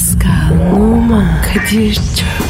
Pascal, Oman, Kadir çok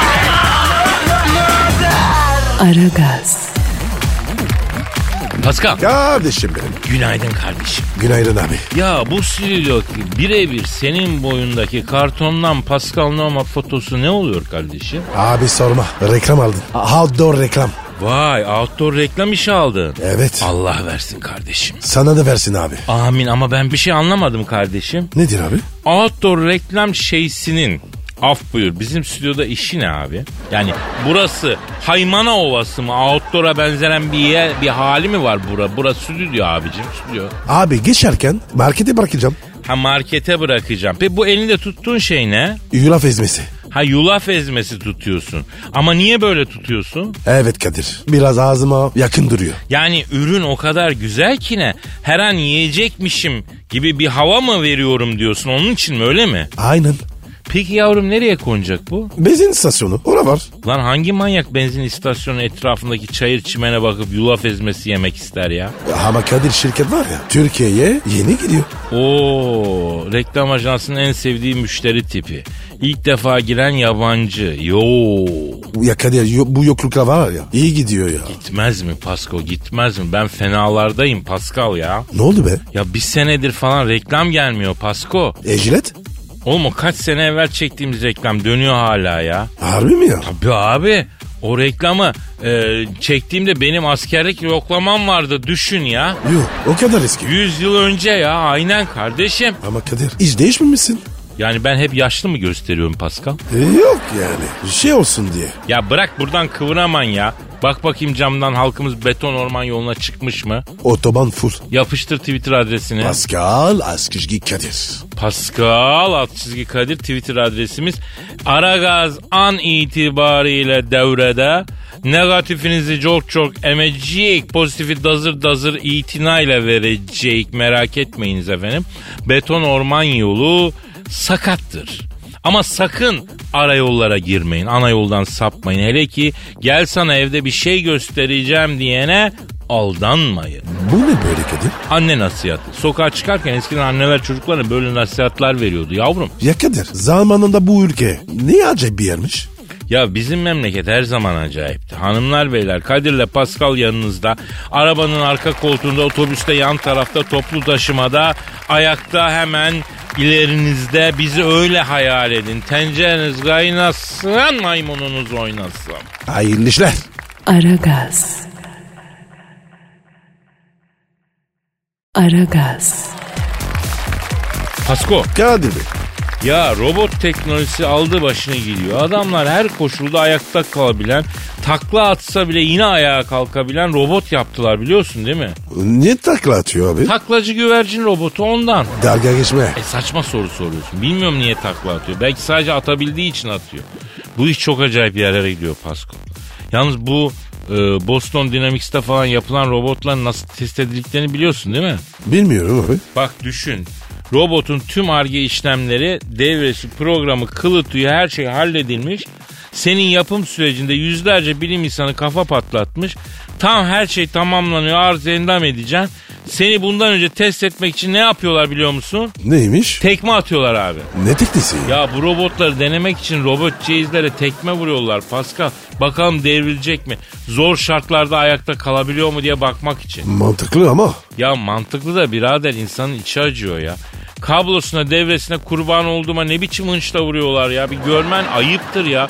Aragaz, Pascal. Kardeşim benim. Günaydın kardeşim. Günaydın abi. Ya bu stüdyodaki birebir senin boyundaki kartondan Pascal Noma fotosu ne oluyor kardeşim? Abi sorma. Reklam aldın. Outdoor reklam. Vay outdoor reklam işi aldın. Evet. Allah versin kardeşim. Sana da versin abi. Amin ama ben bir şey anlamadım kardeşim. Nedir abi? Outdoor reklam şeysinin Af buyur bizim stüdyoda işi ne abi? Yani burası Haymana Ovası mı? Outdoor'a benzeren bir yer, bir hali mi var bura? Burası stüdyo abicim stüdyo. Abi geçerken markete bırakacağım. Ha markete bırakacağım. Peki bu elinde tuttuğun şey ne? Yulaf ezmesi. Ha yulaf ezmesi tutuyorsun. Ama niye böyle tutuyorsun? Evet Kadir. Biraz ağzıma yakın duruyor. Yani ürün o kadar güzel ki ne? Her an yiyecekmişim gibi bir hava mı veriyorum diyorsun onun için mi öyle mi? Aynen. Peki yavrum nereye konacak bu? Benzin istasyonu. Ora var. Lan hangi manyak benzin istasyonu etrafındaki çayır çimene bakıp yulaf ezmesi yemek ister ya? Ama Kadir şirket var ya. Türkiye'ye yeni gidiyor. Oo, reklam ajansının en sevdiği müşteri tipi. İlk defa giren yabancı. Yo. Ya Kadir yo- bu yokluklar var ya. iyi gidiyor ya. Gitmez mi Pasko gitmez mi? Ben fenalardayım Pascal ya. Ne oldu be? Ya bir senedir falan reklam gelmiyor Pasko. Ecilet? Oğlum o kaç sene evvel çektiğimiz reklam dönüyor hala ya. Harbi mi ya? Tabii abi. O reklamı e, çektiğimde benim askerlik yoklamam vardı düşün ya. Yok o kadar eski. 100 yıl önce ya aynen kardeşim. Ama Kadir hiç değişmemişsin. Yani ben hep yaşlı mı gösteriyorum Pascal? E, yok yani. Bir şey olsun diye. Ya bırak buradan kıvıraman ya. Bak bakayım camdan halkımız beton orman yoluna çıkmış mı? Otoban full. Yapıştır Twitter adresini. Pascal Askışgi Kadir. Pascal alt çizgi Kadir Twitter adresimiz. Aragaz an itibariyle devrede. Negatifinizi çok çok emecek. Pozitifi dazır dazır itinayla verecek. Merak etmeyiniz efendim. Beton orman yolu sakattır. Ama sakın ara yollara girmeyin. Ana yoldan sapmayın. Hele ki gel sana evde bir şey göstereceğim diyene aldanmayın. Bu ne böyle Kadir? Anne nasihatı. Sokağa çıkarken eskiden anneler çocuklarına böyle nasihatler veriyordu yavrum. Ya Kadir zamanında bu ülke ne acayip bir yermiş. Ya bizim memleket her zaman acayipti. Hanımlar beyler Kadir'le Pascal yanınızda. Arabanın arka koltuğunda, otobüste yan tarafta, toplu taşımada, ayakta hemen ilerinizde bizi öyle hayal edin. Tencereniz kaynasın, maymununuz oynasın. Hayırlı işler. Aragaz. Aragaz, Pasko, Kadir Bey. Ya robot teknolojisi aldı başını gidiyor. Adamlar her koşulda ayakta kalabilen, takla atsa bile yine ayağa kalkabilen robot yaptılar biliyorsun değil mi? Niye takla atıyor abi? Taklacı güvercin robotu ondan. Dalga geçme. E saçma soru soruyorsun. Bilmiyorum niye takla atıyor. Belki sadece atabildiği için atıyor. Bu iş çok acayip yerlere gidiyor Pasko. Yalnız bu e, Boston Dynamics'te falan yapılan robotların nasıl test edildiklerini biliyorsun değil mi? Bilmiyorum abi. Bak düşün. Robotun tüm arge işlemleri, devresi, programı, kılı tüyü her şey halledilmiş. Senin yapım sürecinde yüzlerce bilim insanı kafa patlatmış. Tam her şey tamamlanıyor arz endam edeceksin. Seni bundan önce test etmek için ne yapıyorlar biliyor musun? Neymiş? Tekme atıyorlar abi. ne teknisi? Ya bu robotları denemek için robot ceyizlere tekme vuruyorlar Pascal. Bakalım devrilecek mi? Zor şartlarda ayakta kalabiliyor mu diye bakmak için. Mantıklı ama. Ya mantıklı da birader insanın içi acıyor ya. Kablosuna devresine kurban olduğuma ne biçim hınçla vuruyorlar ya. Bir görmen ayıptır ya.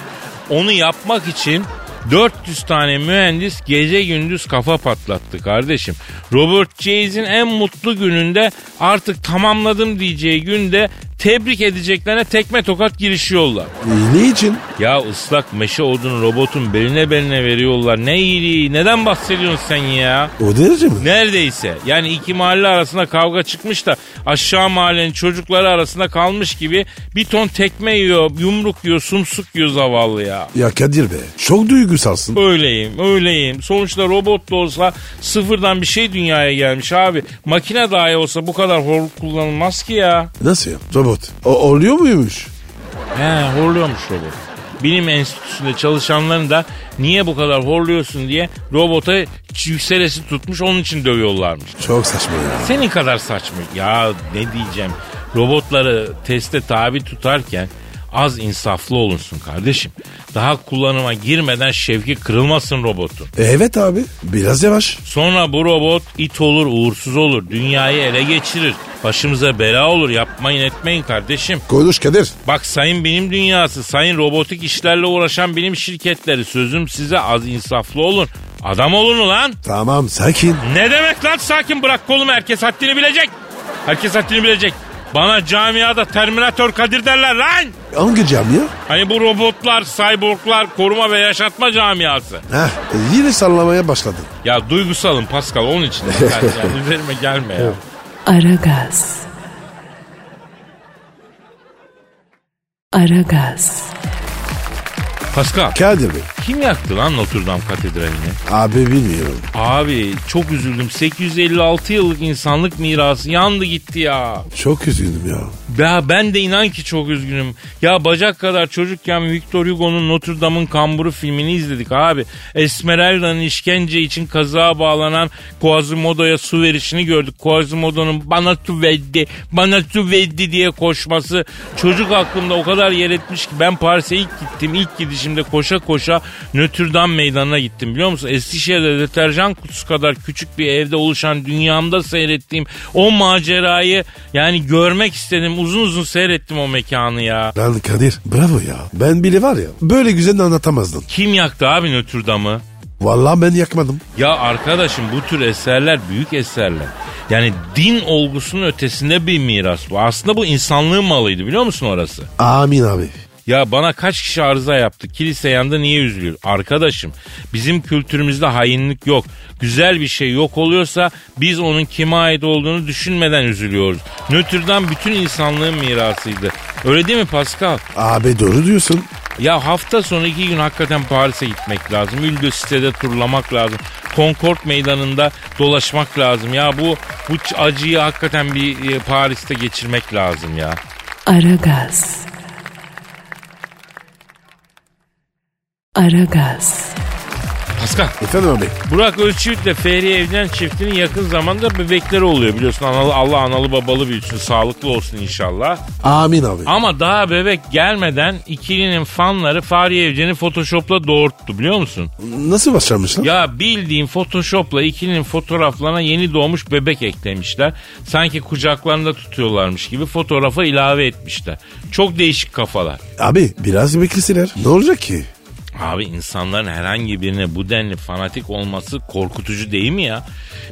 Onu yapmak için 400 tane mühendis gece gündüz kafa patlattı kardeşim. Robert Jayes'in en mutlu gününde artık tamamladım diyeceği günde tebrik edeceklerine tekme tokat girişiyorlar. E, ne için? Ya ıslak meşe odunu robotun beline beline veriyorlar. Ne iyiliği neden bahsediyorsun sen ya? O derece mi? Neredeyse. Yani iki mahalle arasında kavga çıkmış da aşağı mahallenin çocukları arasında kalmış gibi bir ton tekme yiyor, yumruk yiyor, sumsuk yiyor zavallı ya. Ya Kadir be çok duygusalsın. Öyleyim, öyleyim. Sonuçta robot da olsa sıfırdan bir şey dünyaya gelmiş abi. Makine dahi olsa bu kadar hor kullanılmaz ki ya. Nasıl ya? Robot. O, oluyor muymuş? He horluyormuş robot. Bilim enstitüsünde çalışanların da niye bu kadar horluyorsun diye robota yükselesi tutmuş onun için dövüyorlarmış. Çok saçma ya. Senin kadar saçma. Ya ne diyeceğim. Robotları teste tabi tutarken az insaflı olunsun kardeşim. Daha kullanıma girmeden şevki kırılmasın robotun. E, evet abi biraz yavaş. Sonra bu robot it olur, uğursuz olur. Dünyayı ele geçirir. Başımıza bela olur. Yapmayın etmeyin kardeşim. Konuş Kadir. Bak sayın bilim dünyası, sayın robotik işlerle uğraşan bilim şirketleri sözüm size az insaflı olun. Adam olun ulan. Tamam sakin. Ne demek lan sakin bırak kolumu herkes haddini bilecek. Herkes haddini bilecek. Bana camiada Terminator Kadir derler lan. Hangi cam ya? Hani bu robotlar, cyborglar, koruma ve yaşatma camiası. Heh, e, yine sallamaya başladın. Ya duygusalım Pascal onun için. yani üzerime gelme ya. Aragaz. Aragaz. Pascal Kadir Bey. Kim yaktı lan Notre Dame katedralini? Abi bilmiyorum. Abi çok üzüldüm. 856 yıllık insanlık mirası yandı gitti ya. Çok üzgünüm ya. Ya ben de inan ki çok üzgünüm. Ya bacak kadar çocukken Victor Hugo'nun Notre Dame'ın kamburu filmini izledik abi. Esmeralda'nın işkence için kazağa bağlanan Quasimodo'ya su verişini gördük. Quasimodo'nun bana su verdi, bana su verdi diye koşması. Çocuk aklımda o kadar yer etmiş ki ben Paris'e ilk gittim. İlk gidişimde koşa koşa Notre Dame meydanına gittim biliyor musun? Eskişehir'de deterjan kutusu kadar küçük bir evde oluşan dünyamda seyrettiğim o macerayı yani görmek istedim. Uzun uzun seyrettim o mekanı ya. Lan Kadir bravo ya. Ben bile var ya böyle güzel anlatamazdım. Kim yaktı abi Notre Dame'ı? Vallahi ben yakmadım. Ya arkadaşım bu tür eserler büyük eserler. Yani din olgusunun ötesinde bir miras bu. Aslında bu insanlığın malıydı biliyor musun orası? Amin abi. Ya bana kaç kişi arıza yaptı? Kilise yandı niye üzülüyor? Arkadaşım bizim kültürümüzde hainlik yok. Güzel bir şey yok oluyorsa biz onun kime ait olduğunu düşünmeden üzülüyoruz. Notre Dame bütün insanlığın mirasıydı. Öyle değil mi Pascal? Abi doğru diyorsun. Ya hafta sonu iki gün hakikaten Paris'e gitmek lazım. Ülgö sitede turlamak lazım. Concord meydanında dolaşmak lazım. Ya bu bu acıyı hakikaten bir e, Paris'te geçirmek lazım ya. Aragaz. Aragaz. Pascal, Efendim abi. Burak Özçivit ile Fehriye Evcen çiftinin yakın zamanda bebekleri oluyor biliyorsun. Analı, Allah analı babalı büyütsün, sağlıklı olsun inşallah. Amin abi. Ama daha bebek gelmeden ikilinin fanları Fahriye Evcen'i Photoshop'la doğurttu biliyor musun? Nasıl başarmışlar? Ya bildiğin Photoshop'la ikilinin fotoğraflarına yeni doğmuş bebek eklemişler. Sanki kucaklarında tutuyorlarmış gibi fotoğrafa ilave etmişler. Çok değişik kafalar. Abi biraz beklesiler. Ne olacak ki? Abi insanların herhangi birine bu denli fanatik olması korkutucu değil mi ya?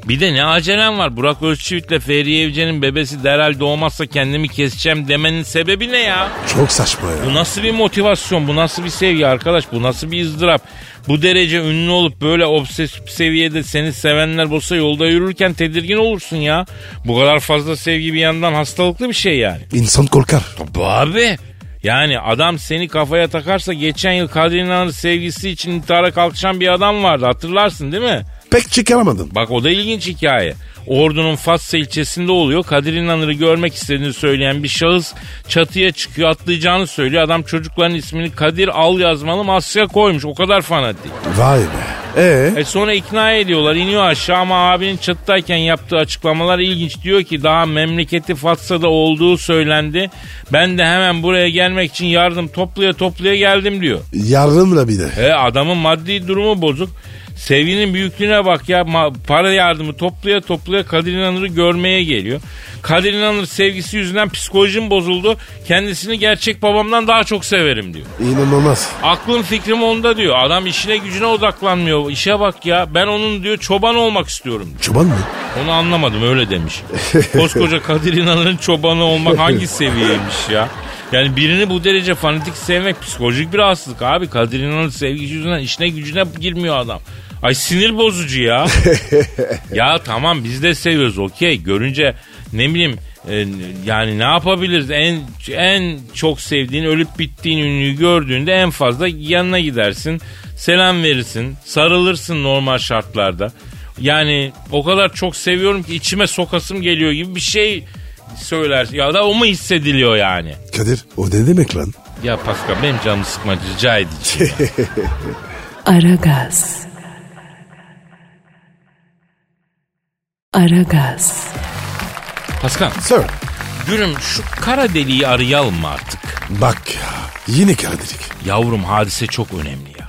Bir de ne acelem var Burak Özçivit'le Feriye Evcen'in bebesi derhal doğmazsa kendimi keseceğim demenin sebebi ne ya? Çok saçma ya. Bu nasıl bir motivasyon? Bu nasıl bir sevgi arkadaş? Bu nasıl bir ızdırap? Bu derece ünlü olup böyle obsesif seviyede seni sevenler olsa yolda yürürken tedirgin olursun ya. Bu kadar fazla sevgi bir yandan hastalıklı bir şey yani. İnsan korkar. Tabii abi. Yani adam seni kafaya takarsa geçen yıl Kadri İnanır sevgisi için intihara kalkışan bir adam vardı hatırlarsın değil mi? Pek çıkaramadım. Bak o da ilginç hikaye. Ordu'nun Fatsa ilçesinde oluyor. Kadir İnanır'ı görmek istediğini söyleyen bir şahıs çatıya çıkıyor atlayacağını söylüyor. Adam çocukların ismini Kadir Al yazmalı masaya koymuş. O kadar fanatik. Vay be. Ee? E sonra ikna ediyorlar iniyor aşağı ama abinin çatıdayken yaptığı açıklamalar ilginç. Diyor ki daha memleketi Fatsa'da olduğu söylendi. Ben de hemen buraya gelmek için yardım toplaya toplaya geldim diyor. Yardımla bir de. He adamın maddi durumu bozuk. Sevginin büyüklüğüne bak ya. Para yardımı toplaya toplaya Kadir İnanır'ı görmeye geliyor. Kadir İnanır sevgisi yüzünden psikolojim bozuldu. Kendisini gerçek babamdan daha çok severim diyor. İnanılmaz. Aklım fikrim onda diyor. Adam işine gücüne odaklanmıyor. İşe bak ya. Ben onun diyor çoban olmak istiyorum. Çoban mı? Onu anlamadım öyle demiş. Koskoca Kadir İnanır'ın çobanı olmak hangi seviyeymiş ya? Yani birini bu derece fanatik sevmek psikolojik bir hastalık abi. Kadir İnanır sevgisi yüzünden işine gücüne girmiyor adam. Ay sinir bozucu ya. ya tamam biz de seviyoruz okey. Görünce ne bileyim e, yani ne yapabiliriz? En en çok sevdiğin ölüp bittiğin ünlüyü gördüğünde en fazla yanına gidersin. Selam verirsin. Sarılırsın normal şartlarda. Yani o kadar çok seviyorum ki içime sokasım geliyor gibi bir şey söyler. Ya da o mu hissediliyor yani? Kadir o ne demek lan? Ya Pascal benim canımı sıkma rica edeceğim. Aragaz. Aragaz. Pascal Sir. gülüm şu kara deliği arayalım mı artık? Bak ya yine kara delik. Yavrum hadise çok önemli ya.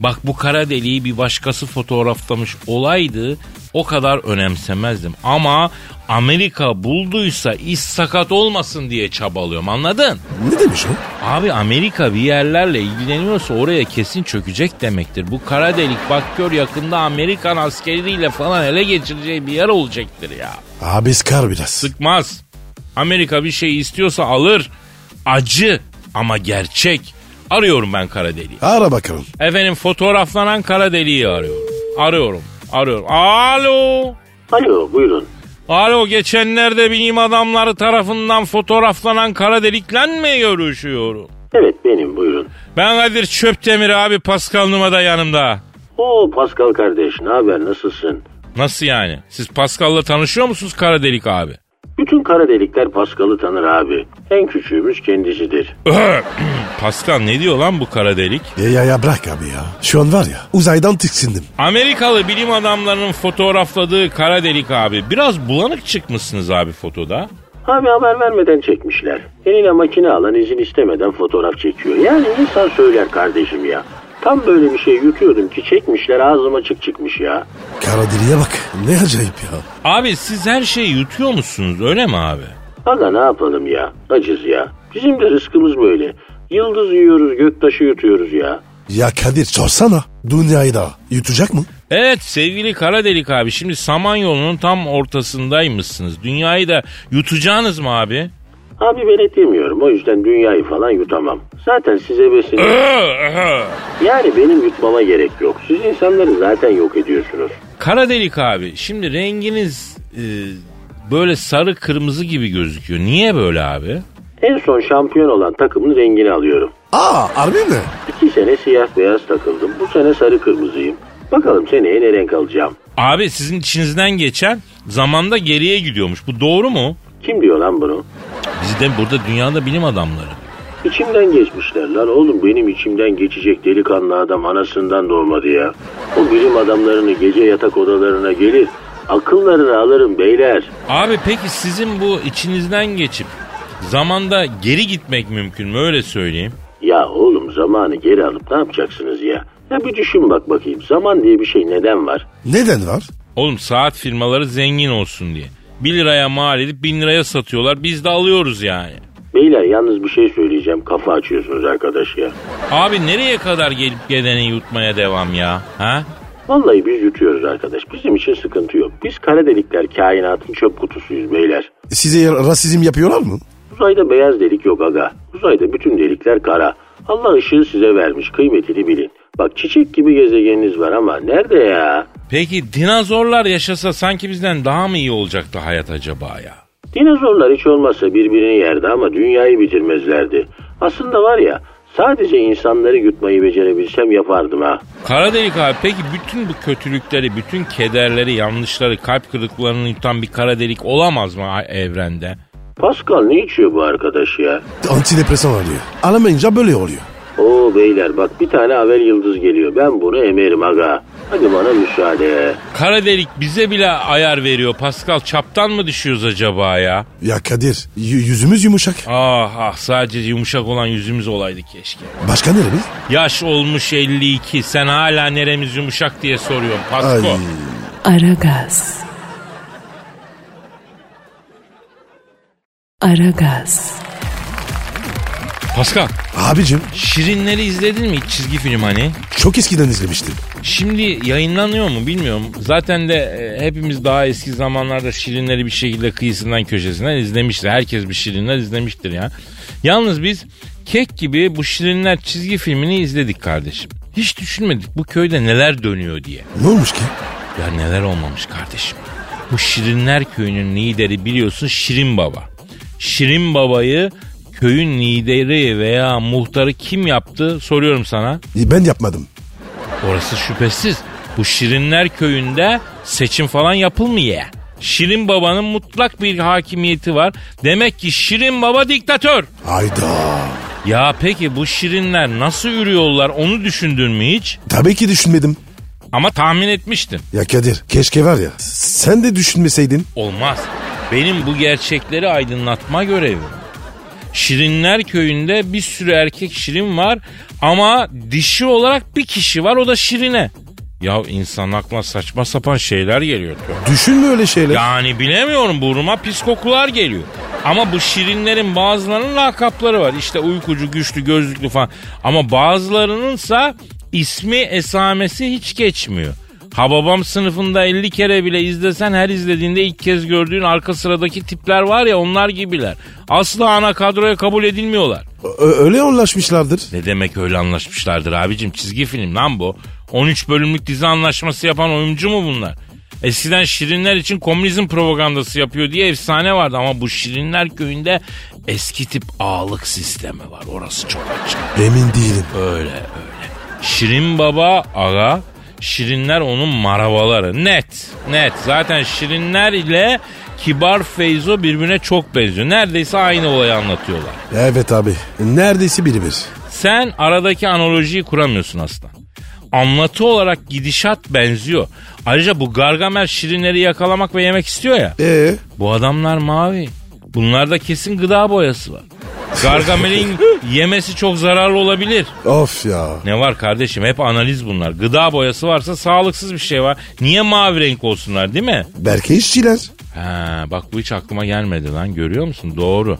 Bak bu kara deliği bir başkası fotoğraflamış olaydı o kadar önemsemezdim. Ama Amerika bulduysa iş sakat olmasın diye çabalıyorum anladın? Ne demiş o? Abi Amerika bir yerlerle ilgileniyorsa oraya kesin çökecek demektir. Bu kara delik bak gör yakında Amerikan askeriyle falan ele geçireceği bir yer olacaktır ya. Abi sıkar biraz. Sıkmaz. Amerika bir şey istiyorsa alır. Acı ama gerçek. Arıyorum ben kara deliği. Ara bakalım. Efendim fotoğraflanan kara deliği arıyorum. Arıyorum. Arıyorum. Alo. Alo buyurun. Alo geçenlerde bilim adamları tarafından fotoğraflanan kara delikle mi görüşüyorum? Evet benim buyurun. Ben Kadir Çöptemir abi Pascal Numa da yanımda. Oo Pascal kardeş ne haber nasılsın? Nasıl yani? Siz Pascal'la tanışıyor musunuz kara delik abi? Bütün kara delikler Pascal'ı tanır abi. En küçüğümüz kendisidir. Pascal ne diyor lan bu kara delik? Ya, ya ya bırak abi ya. Şu an var ya uzaydan tiksindim. Amerikalı bilim adamlarının fotoğrafladığı kara delik abi. Biraz bulanık çıkmışsınız abi fotoda. Abi haber vermeden çekmişler. Eline makine alan izin istemeden fotoğraf çekiyor. Yani insan söyler kardeşim ya. Tam böyle bir şey yutuyordum ki çekmişler ağzıma açık çıkmış ya. Kara deliğe bak. Ne acayip ya. Abi siz her şeyi yutuyor musunuz öyle mi abi? Aga ne yapalım ya? Acız ya. Bizim de rızkımız böyle. Yıldız yiyoruz göktaşı yutuyoruz ya. Ya Kadir sorsana. Dünyayı da yutacak mı? Evet sevgili kara delik abi şimdi Samanyolu'nun tam ortasındaymışsınız. Dünyayı da yutacağınız mı abi? Abi ben et yemiyorum o yüzden dünyayı falan yutamam. Zaten size besin... Yani benim yutmama gerek yok. Siz insanları zaten yok ediyorsunuz. kara delik abi şimdi renginiz e, böyle sarı kırmızı gibi gözüküyor. Niye böyle abi? En son şampiyon olan takımın rengini alıyorum. Aa harbi mi? İki sene siyah beyaz takıldım. Bu sene sarı kırmızıyım. Bakalım seneye ne renk alacağım. Abi sizin içinizden geçen zamanda geriye gidiyormuş. Bu doğru mu? Kim diyor lan bunu? Biz de burada dünyada bilim adamları. İçimden geçmişler lan. Oğlum benim içimden geçecek delikanlı adam anasından doğmadı ya. O bilim adamlarını gece yatak odalarına gelir. Akıllarını alırım beyler. Abi peki sizin bu içinizden geçip zamanda geri gitmek mümkün mü öyle söyleyeyim? Ya oğlum zamanı geri alıp ne yapacaksınız ya? Ya bir düşün bak bakayım. Zaman diye bir şey neden var? Neden var? Oğlum saat firmaları zengin olsun diye. 1 liraya mal edip 1000 liraya satıyorlar biz de alıyoruz yani. Beyler yalnız bir şey söyleyeceğim. Kafa açıyorsunuz arkadaş ya. Abi nereye kadar gelip geleni yutmaya devam ya? Ha? Vallahi biz yutuyoruz arkadaş. Bizim için sıkıntı yok. Biz kara delikler kainatın çöp kutusuyuz beyler. Size rasizm yapıyorlar mı? Uzayda beyaz delik yok aga. Uzayda bütün delikler kara. Allah ışığı size vermiş. Kıymetini bilin. Bak çiçek gibi gezegeniniz var ama nerede ya? Peki dinozorlar yaşasa sanki bizden daha mı iyi olacaktı hayat acaba ya? Dinozorlar hiç olmazsa birbirini yerdi ama dünyayı bitirmezlerdi. Aslında var ya sadece insanları yutmayı becerebilsem yapardım ha. Kara delik abi peki bütün bu kötülükleri, bütün kederleri, yanlışları, kalp kırıklarını yutan bir kara delik olamaz mı evrende? Pascal ne içiyor bu arkadaş ya? Antidepresan alıyor. Alamayınca böyle oluyor. Oo beyler bak bir tane haber yıldız geliyor. Ben bunu emerim aga. Hadi bana müsaade. Kara delik bize bile ayar veriyor. Pascal çaptan mı düşüyoruz acaba ya? Ya Kadir y- yüzümüz yumuşak. Ah ah sadece yumuşak olan yüzümüz olaydı keşke. Başka neremiz? Yaş olmuş 52 sen hala neremiz yumuşak diye soruyorum Ay. Pasko. Aragaz. Aragaz. Pascal Abicim Şirinleri izledin mi hiç çizgi film hani? çok eskiden izlemiştim. Şimdi yayınlanıyor mu bilmiyorum. Zaten de e, hepimiz daha eski zamanlarda Şirinleri bir şekilde kıyısından köşesinden izlemiştir. Herkes bir Şirinler izlemiştir ya. Yalnız biz kek gibi bu Şirinler çizgi filmini izledik kardeşim. Hiç düşünmedik bu köyde neler dönüyor diye. Ne olmuş ki? Ya neler olmamış kardeşim. Bu Şirinler köyünün lideri biliyorsun Şirin Baba. Şirin Baba'yı köyün lideri veya muhtarı kim yaptı soruyorum sana. Ben yapmadım. Orası şüphesiz. Bu Şirinler köyünde seçim falan yapılmıyor. Şirin Baba'nın mutlak bir hakimiyeti var. Demek ki Şirin Baba diktatör. Hayda. Ya peki bu Şirinler nasıl ürüyorlar onu düşündün mü hiç? Tabii ki düşünmedim. Ama tahmin etmiştin. Ya Kadir keşke var ya sen de düşünmeseydin. Olmaz. Benim bu gerçekleri aydınlatma görevim. Şirinler köyünde bir sürü erkek şirin var ama dişi olarak bir kişi var o da şirine. Ya insan aklına saçma sapan şeyler geliyor. Düşünme öyle şeyler. Yani bilemiyorum burnuma pis kokular geliyor. Ama bu şirinlerin bazılarının lakapları var. İşte uykucu, güçlü, gözlüklü falan. Ama bazılarınınsa ismi, esamesi hiç geçmiyor. Hababam sınıfında 50 kere bile izlesen her izlediğinde ilk kez gördüğün arka sıradaki tipler var ya onlar gibiler. Asla ana kadroya kabul edilmiyorlar. Ö- öyle anlaşmışlardır. Ne demek öyle anlaşmışlardır abicim çizgi film lan bu. 13 bölümlük dizi anlaşması yapan oyuncu mu bunlar? Eskiden Şirinler için komünizm propagandası yapıyor diye efsane vardı ama bu Şirinler köyünde eski tip ağalık sistemi var. Orası çok açık. Emin değilim. Öyle öyle. Şirin baba aga, Şirinler onun maravaları. Net, net. Zaten Şirinler ile Kibar Feyzo birbirine çok benziyor. Neredeyse aynı olayı anlatıyorlar. Evet abi neredeyse biri bir. Sen aradaki analojiyi kuramıyorsun aslan. Anlatı olarak gidişat benziyor. Ayrıca bu Gargamel şirinleri yakalamak ve yemek istiyor ya. Ee, Bu adamlar mavi. Bunlarda kesin gıda boyası var. Gargamel'in yemesi çok zararlı olabilir. of ya. Ne var kardeşim hep analiz bunlar. Gıda boyası varsa sağlıksız bir şey var. Niye mavi renk olsunlar değil mi? Belki işçiler. Ha, bak bu hiç aklıma gelmedi lan görüyor musun? Doğru.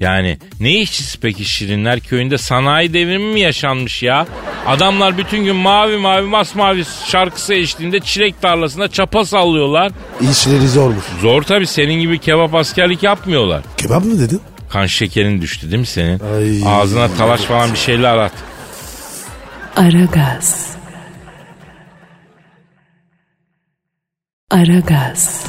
Yani ne işçisi peki Şirinler köyünde sanayi devrimi mi yaşanmış ya? Adamlar bütün gün mavi mavi masmavi şarkısı eşliğinde çilek tarlasında çapa sallıyorlar. İşleri zormuş. Zor tabii senin gibi kebap askerlik yapmıyorlar. Kebap mı dedin? Kan şekerin düştü değil mi senin? Ay. Ağzına talaş falan bir şeyler at. Aragaz. Aragaz.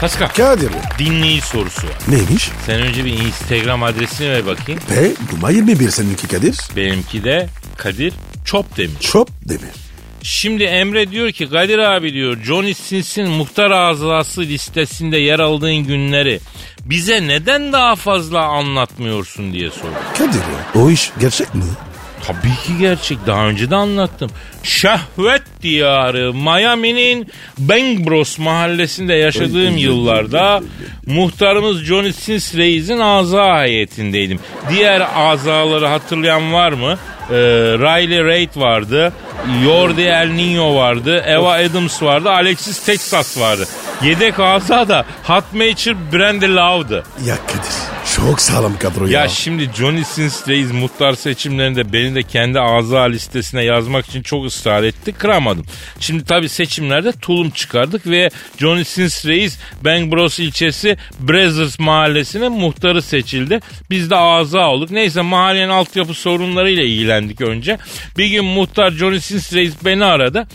Pascal Kadir. dinleyici sorusu var. Neymiş? Sen önce bir Instagram adresini ver bakayım. Ve numara 21 seninki Kadir. Benimki de Kadir Çop demiş. Çop demir. Şimdi Emre diyor ki Kadir abi diyor Johnny Sins'in muhtar azası listesinde yer aldığın günleri bize neden daha fazla anlatmıyorsun diye sordu. Kadir o iş gerçek mi? Tabii ki gerçek. Daha önce de anlattım. Şehvet diyarı Miami'nin Bang Bros mahallesinde yaşadığım yıllarda muhtarımız Johnny Sins Reis'in aza heyetindeydim. Diğer azaları hatırlayan var mı? Ee, Riley Reid vardı. Jordi El Nino vardı. Eva Adams vardı. Alexis Texas vardı. Yedek aza da Hotmacher Brandy Love'dı. Ya Kadir çok sağlam kadro ya. Ya şimdi Johnny Sins Reis muhtar seçimlerinde beni de kendi ağza listesine yazmak için çok ısrar etti. Kıramadım. Şimdi tabii seçimlerde tulum çıkardık ve Johnny Sins Reis Bang Bros ilçesi Brothers mahallesine muhtarı seçildi. Biz de ağza olduk. Neyse mahallenin altyapı sorunlarıyla ilgilendik önce. Bir gün muhtar Johnny Sins Reis beni aradı.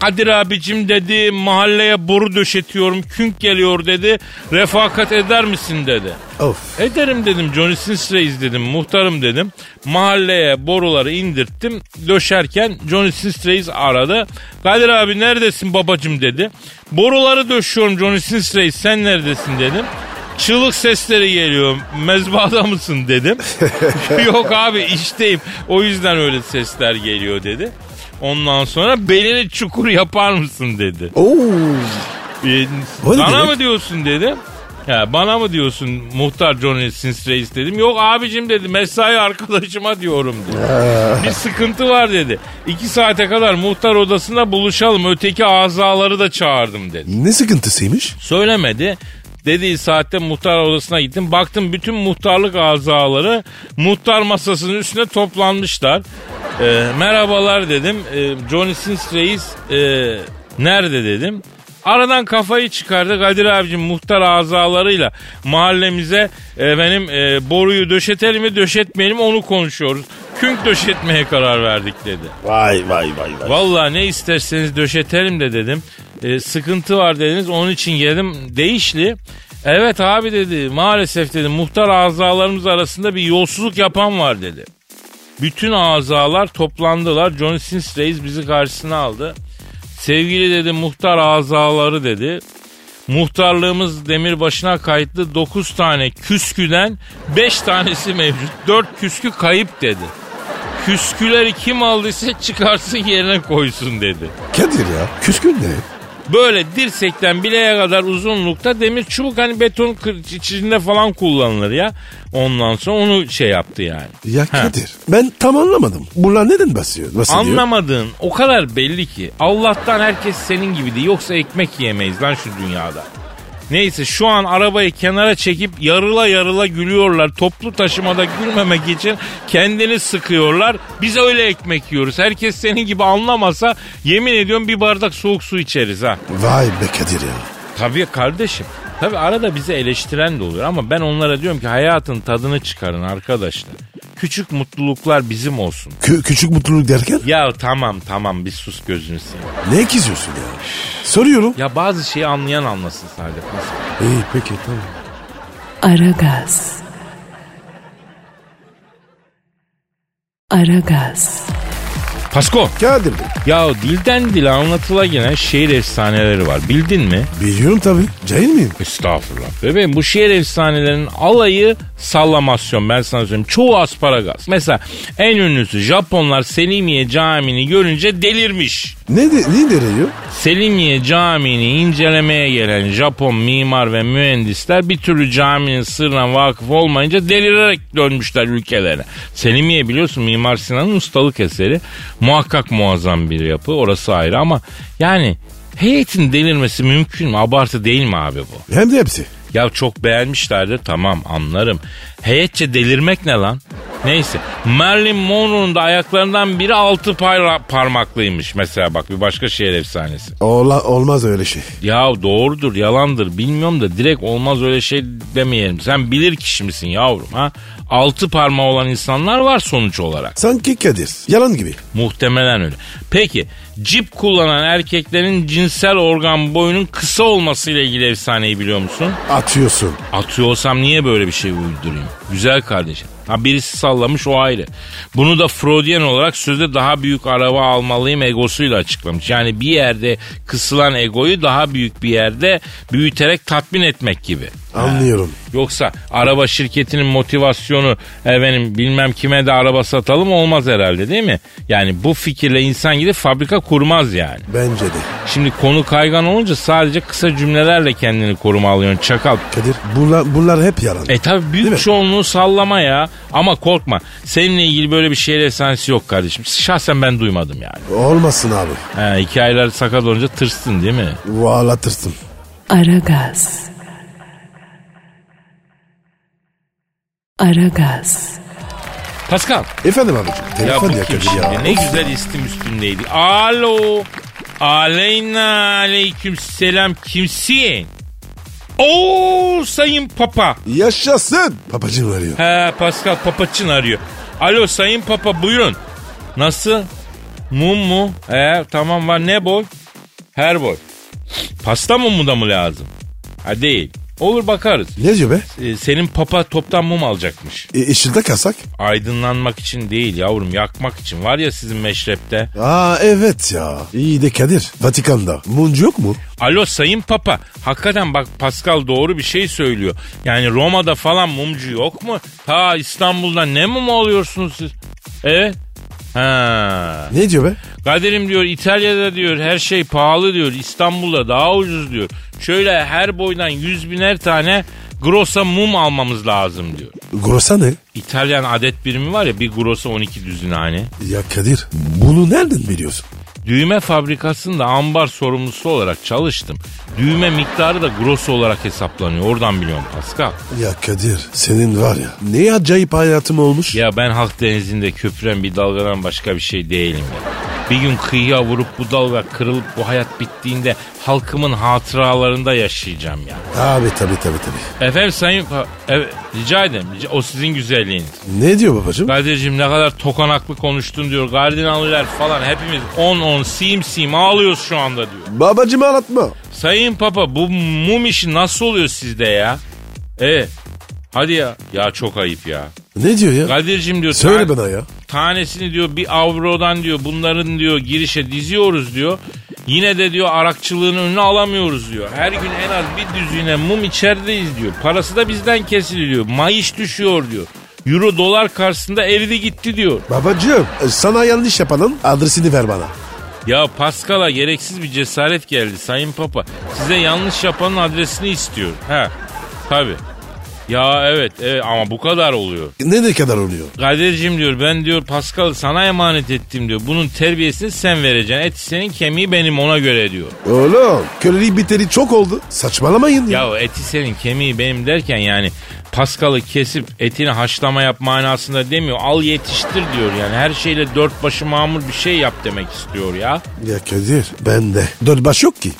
Kadir abicim dedi mahalleye boru döşetiyorum künk geliyor dedi refakat eder misin dedi. Of. Ederim dedim Johnny Sins Reis dedim muhtarım dedim. Mahalleye boruları indirttim. Döşerken Johnny Sins Reis aradı. Kadir abi neredesin babacım dedi. Boruları döşüyorum Johnny Sins Reis sen neredesin dedim. Çığlık sesleri geliyor. Mezbahada mısın dedim. Yok abi işteyim. O yüzden öyle sesler geliyor dedi. Ondan sonra belini çukur yapar mısın dedi. Oo. Ee, bana mı diyorsun dedim. Ya bana mı diyorsun muhtar Johnny Sins Reis dedim. Yok abicim dedi mesai arkadaşıma diyorum dedi. Bir sıkıntı var dedi. İki saate kadar muhtar odasında buluşalım. Öteki azaları da çağırdım dedi. Ne sıkıntısıymış? Söylemedi. Dediği saatte muhtar odasına gittim. Baktım bütün muhtarlık azaları muhtar masasının üstüne toplanmışlar. Ee, merhabalar dedim. Ee, Johnny Sins Reis e, nerede dedim. Aradan kafayı çıkardı Kadir abicim muhtar azalarıyla mahallemize efendim e, boruyu döşetelim mi döşetmeyelim onu konuşuyoruz. Künk döşetmeye karar verdik dedi. Vay vay vay vay. Vallahi ne isterseniz döşetelim de dedim. E, sıkıntı var dediniz onun için geldim. Değişli. Evet abi dedi maalesef dedi muhtar azalarımız arasında bir yolsuzluk yapan var dedi. Bütün azalar toplandılar. Johnny Sins Reis bizi karşısına aldı. Sevgili dedi muhtar azaları dedi. Muhtarlığımız demir başına kayıtlı 9 tane küsküden 5 tanesi mevcut. 4 küskü kayıp dedi. Küsküleri kim aldıysa çıkarsın yerine koysun dedi. Kadir ya. Küskün ne? Böyle dirsekten bileğe kadar uzunlukta demir çubuk hani beton içinde falan kullanılır ya. Ondan sonra onu şey yaptı yani. Ya Ha. Kadir ben tam anlamadım. Bunlar neden basıyor? Bahsediyor? Anlamadığın o kadar belli ki. Allah'tan herkes senin gibi değil. Yoksa ekmek yemeyiz lan şu dünyada. Neyse şu an arabayı kenara çekip yarıla yarıla gülüyorlar. Toplu taşımada gülmemek için kendini sıkıyorlar. Biz öyle ekmek yiyoruz. Herkes senin gibi anlamasa yemin ediyorum bir bardak soğuk su içeriz ha. Vay be Kadir ya. Tabii kardeşim. Tabii arada bizi eleştiren de oluyor ama ben onlara diyorum ki hayatın tadını çıkarın arkadaşlar. Küçük mutluluklar bizim olsun. Kü- küçük mutluluk derken? Ya tamam tamam bir sus gözünü seveyim. Ne kızıyorsun ya? Soruyorum. Ya bazı şeyi anlayan anlasın sadece. İyi peki tamam. Aragaz. Aragaz. Pasko Kadir Bey. ya dilden dile anlatıla gelen şehir efsaneleri var bildin mi? Biliyorum tabii. Cahil miyim? Estağfurullah. Bebeğim bu şehir efsanelerinin alayı sallamasyon ben sana söyleyeyim. Çoğu asparagas. Mesela en ünlüsü Japonlar Selimiye Camii'ni görünce delirmiş. Ne, de, ne deniyor? Selimiye Camii'ni incelemeye gelen Japon mimar ve mühendisler bir türlü caminin sırrına vakıf olmayınca delirerek dönmüşler ülkelerine. Selimiye biliyorsun Mimar Sinan'ın ustalık eseri. Muhakkak muazzam bir yapı orası ayrı ama yani heyetin delirmesi mümkün mü? Abartı değil mi abi bu? Hem de hepsi. Ya çok beğenmişlerdir tamam anlarım. Heyetçe delirmek ne lan? Neyse Marilyn Monroe'nun da ayaklarından biri altı par- parmaklıymış mesela bak bir başka şehir efsanesi. Ola, olmaz öyle şey. Ya doğrudur yalandır bilmiyorum da direkt olmaz öyle şey demeyelim. Sen bilir kişi misin yavrum ha? Altı parmağı olan insanlar var sonuç olarak. Sanki Kadir. Yalan gibi. Muhtemelen öyle. Peki cip kullanan erkeklerin cinsel organ boyunun kısa olmasıyla ilgili efsaneyi biliyor musun? Atıyorsun. Atıyorsam niye böyle bir şey uydurayım? Güzel kardeşim. Ha birisi sallamış o ayrı. Bunu da Freudian olarak sözde daha büyük araba almalıyım egosuyla açıklamış. Yani bir yerde kısılan egoyu daha büyük bir yerde büyüterek tatmin etmek gibi. Anlıyorum. Yoksa araba şirketinin motivasyonu efendim bilmem kime de araba satalım olmaz herhalde değil mi? Yani bu fikirle insan gidip fabrika kurmaz yani. Bence de. Şimdi konu kaygan olunca sadece kısa cümlelerle kendini koruma alıyorsun çakal. Kadir bunlar, bunlar hep yalan. E tabi Değil büyük mi? çoğunluğu sallama ya. Ama korkma. Seninle ilgili böyle bir şehir efsanesi yok kardeşim. Şahsen ben duymadım yani. Olmasın abi. He, hikayeler sakat olunca tırstın değil mi? Valla tırstım. Aragaz. Aragaz. Pascal. Efendim abicim. Ya Telefon bu ya, kim şimdi? ya. Ne güzel istim üstündeydi. Alo. Aleyna aleyküm selam kimsin? Oo sayın papa. Yaşasın. Papacım arıyor. He Pascal papaçın arıyor. Alo sayın papa buyurun. Nasıl? Mum mu? He tamam var ne boy? Her boy. Pasta mı mu da mı lazım? Ha değil. Olur bakarız. Ne diyor be? Ee, senin papa toptan mum alacakmış. E, ışılda kalsak? Aydınlanmak için değil yavrum yakmak için. Var ya sizin meşrepte. Aa evet ya. İyi de Kadir. Vatikan'da. Mumcu yok mu? Alo sayın papa. Hakikaten bak Pascal doğru bir şey söylüyor. Yani Roma'da falan mumcu yok mu? Ha İstanbul'da ne mum alıyorsunuz siz? Evet. Ha. Ne diyor be? Kadir'im diyor İtalya'da diyor her şey pahalı diyor. İstanbul'da daha ucuz diyor. Şöyle her boydan yüz biner tane grossa mum almamız lazım diyor. Grossa ne? İtalyan adet birimi var ya bir grossa 12 düzine hani. Ya Kadir bunu nereden biliyorsun? Düğme fabrikasında ambar sorumlusu olarak çalıştım. Düğme miktarı da grosso olarak hesaplanıyor. Oradan biliyorum Pascal. Ya Kadir senin var ya ne acayip hayatım olmuş. Ya ben halk denizinde köpüren bir dalgadan başka bir şey değilim ya. Bir gün kıyıya vurup bu dalga kırılıp bu hayat bittiğinde halkımın hatıralarında yaşayacağım ya. Abi tabii tabii tabii. Efendim sayın... Evet, rica ederim. O sizin güzelliğiniz. Ne diyor babacığım? Kadir'cim ne kadar tokanaklı konuştun diyor. Kardinalliler falan hepimiz on on sim sim ağlıyoruz şu anda diyor. Babacığım anlatma. Sayın Papa bu mum işi nasıl oluyor sizde ya? E hadi ya. Ya çok ayıp ya. Ne diyor ya? Kadir'cim diyor. Söyle bana ya. Tanesini diyor bir avrodan diyor bunların diyor girişe diziyoruz diyor. Yine de diyor arakçılığın önüne alamıyoruz diyor. Her gün en az bir düzine mum içerideyiz diyor. Parası da bizden kesiliyor. Mayış düşüyor diyor. Euro dolar karşısında eridi gitti diyor. Babacığım e, sana yanlış yapanın adresini ver bana. Ya Pascal'a gereksiz bir cesaret geldi Sayın Papa. Size yanlış yapanın adresini istiyor. He tabi. Ya evet evet ama bu kadar oluyor. Ne ne kadar oluyor? Kadir'cim diyor ben diyor Pascal sana emanet ettim diyor. Bunun terbiyesini sen vereceksin. Eti senin kemiği benim ona göre diyor. Oğlum kölelik biteri çok oldu. Saçmalamayın ya. Ya eti senin kemiği benim derken yani Pascal'ı kesip etini haşlama yap manasında demiyor. Al yetiştir diyor yani. Her şeyle dört başı mamur bir şey yap demek istiyor ya. Ya Kadir ben de. Dört baş yok ki.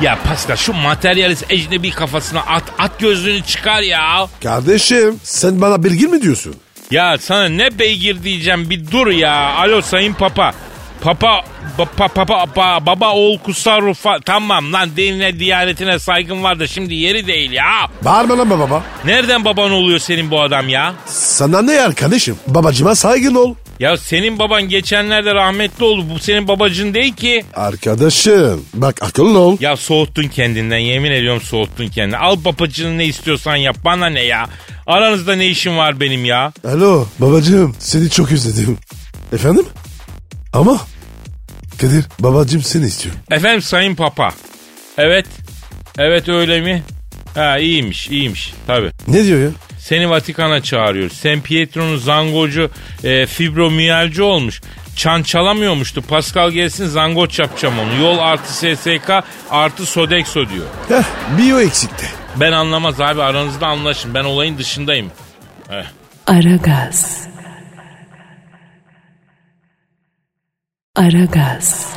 Ya Pascal şu materyalist ecnebi kafasına at, at gözlüğünü çıkar ya. Kardeşim sen bana bilgi mi diyorsun? Ya sana ne beygir diyeceğim bir dur ya. Alo sayın papa. Papa Papa, papa, ba- baba oğul kutsal ruh fa- Tamam lan dinine diyanetine saygın var da şimdi yeri değil ya. Bağırma lan baba. Nereden baban oluyor senin bu adam ya? Sana ne yer kardeşim? Babacıma saygın ol. Ya senin baban geçenlerde rahmetli oldu. Bu senin babacın değil ki. Arkadaşım bak akıllı ol. Ya soğuttun kendinden yemin ediyorum soğuttun kendini. Al babacının ne istiyorsan yap bana ne ya. Aranızda ne işim var benim ya? Alo babacığım seni çok özledim. Efendim? Ama Kadir babacığım seni istiyor. Efendim sayın papa. Evet. Evet öyle mi? Ha iyiymiş iyiymiş tabi. Ne diyor ya? Seni Vatikan'a çağırıyor. San Pietro'nun zangocu e, fibromiyalci olmuş. Çan çalamıyormuştu. Pascal gelsin zangoç yapacağım onu. Yol artı SSK artı Sodexo diyor. Heh bir o eksikti. Ben anlamaz abi aranızda anlaşın. Ben olayın dışındayım. Eh. Aragaz. Aragaz.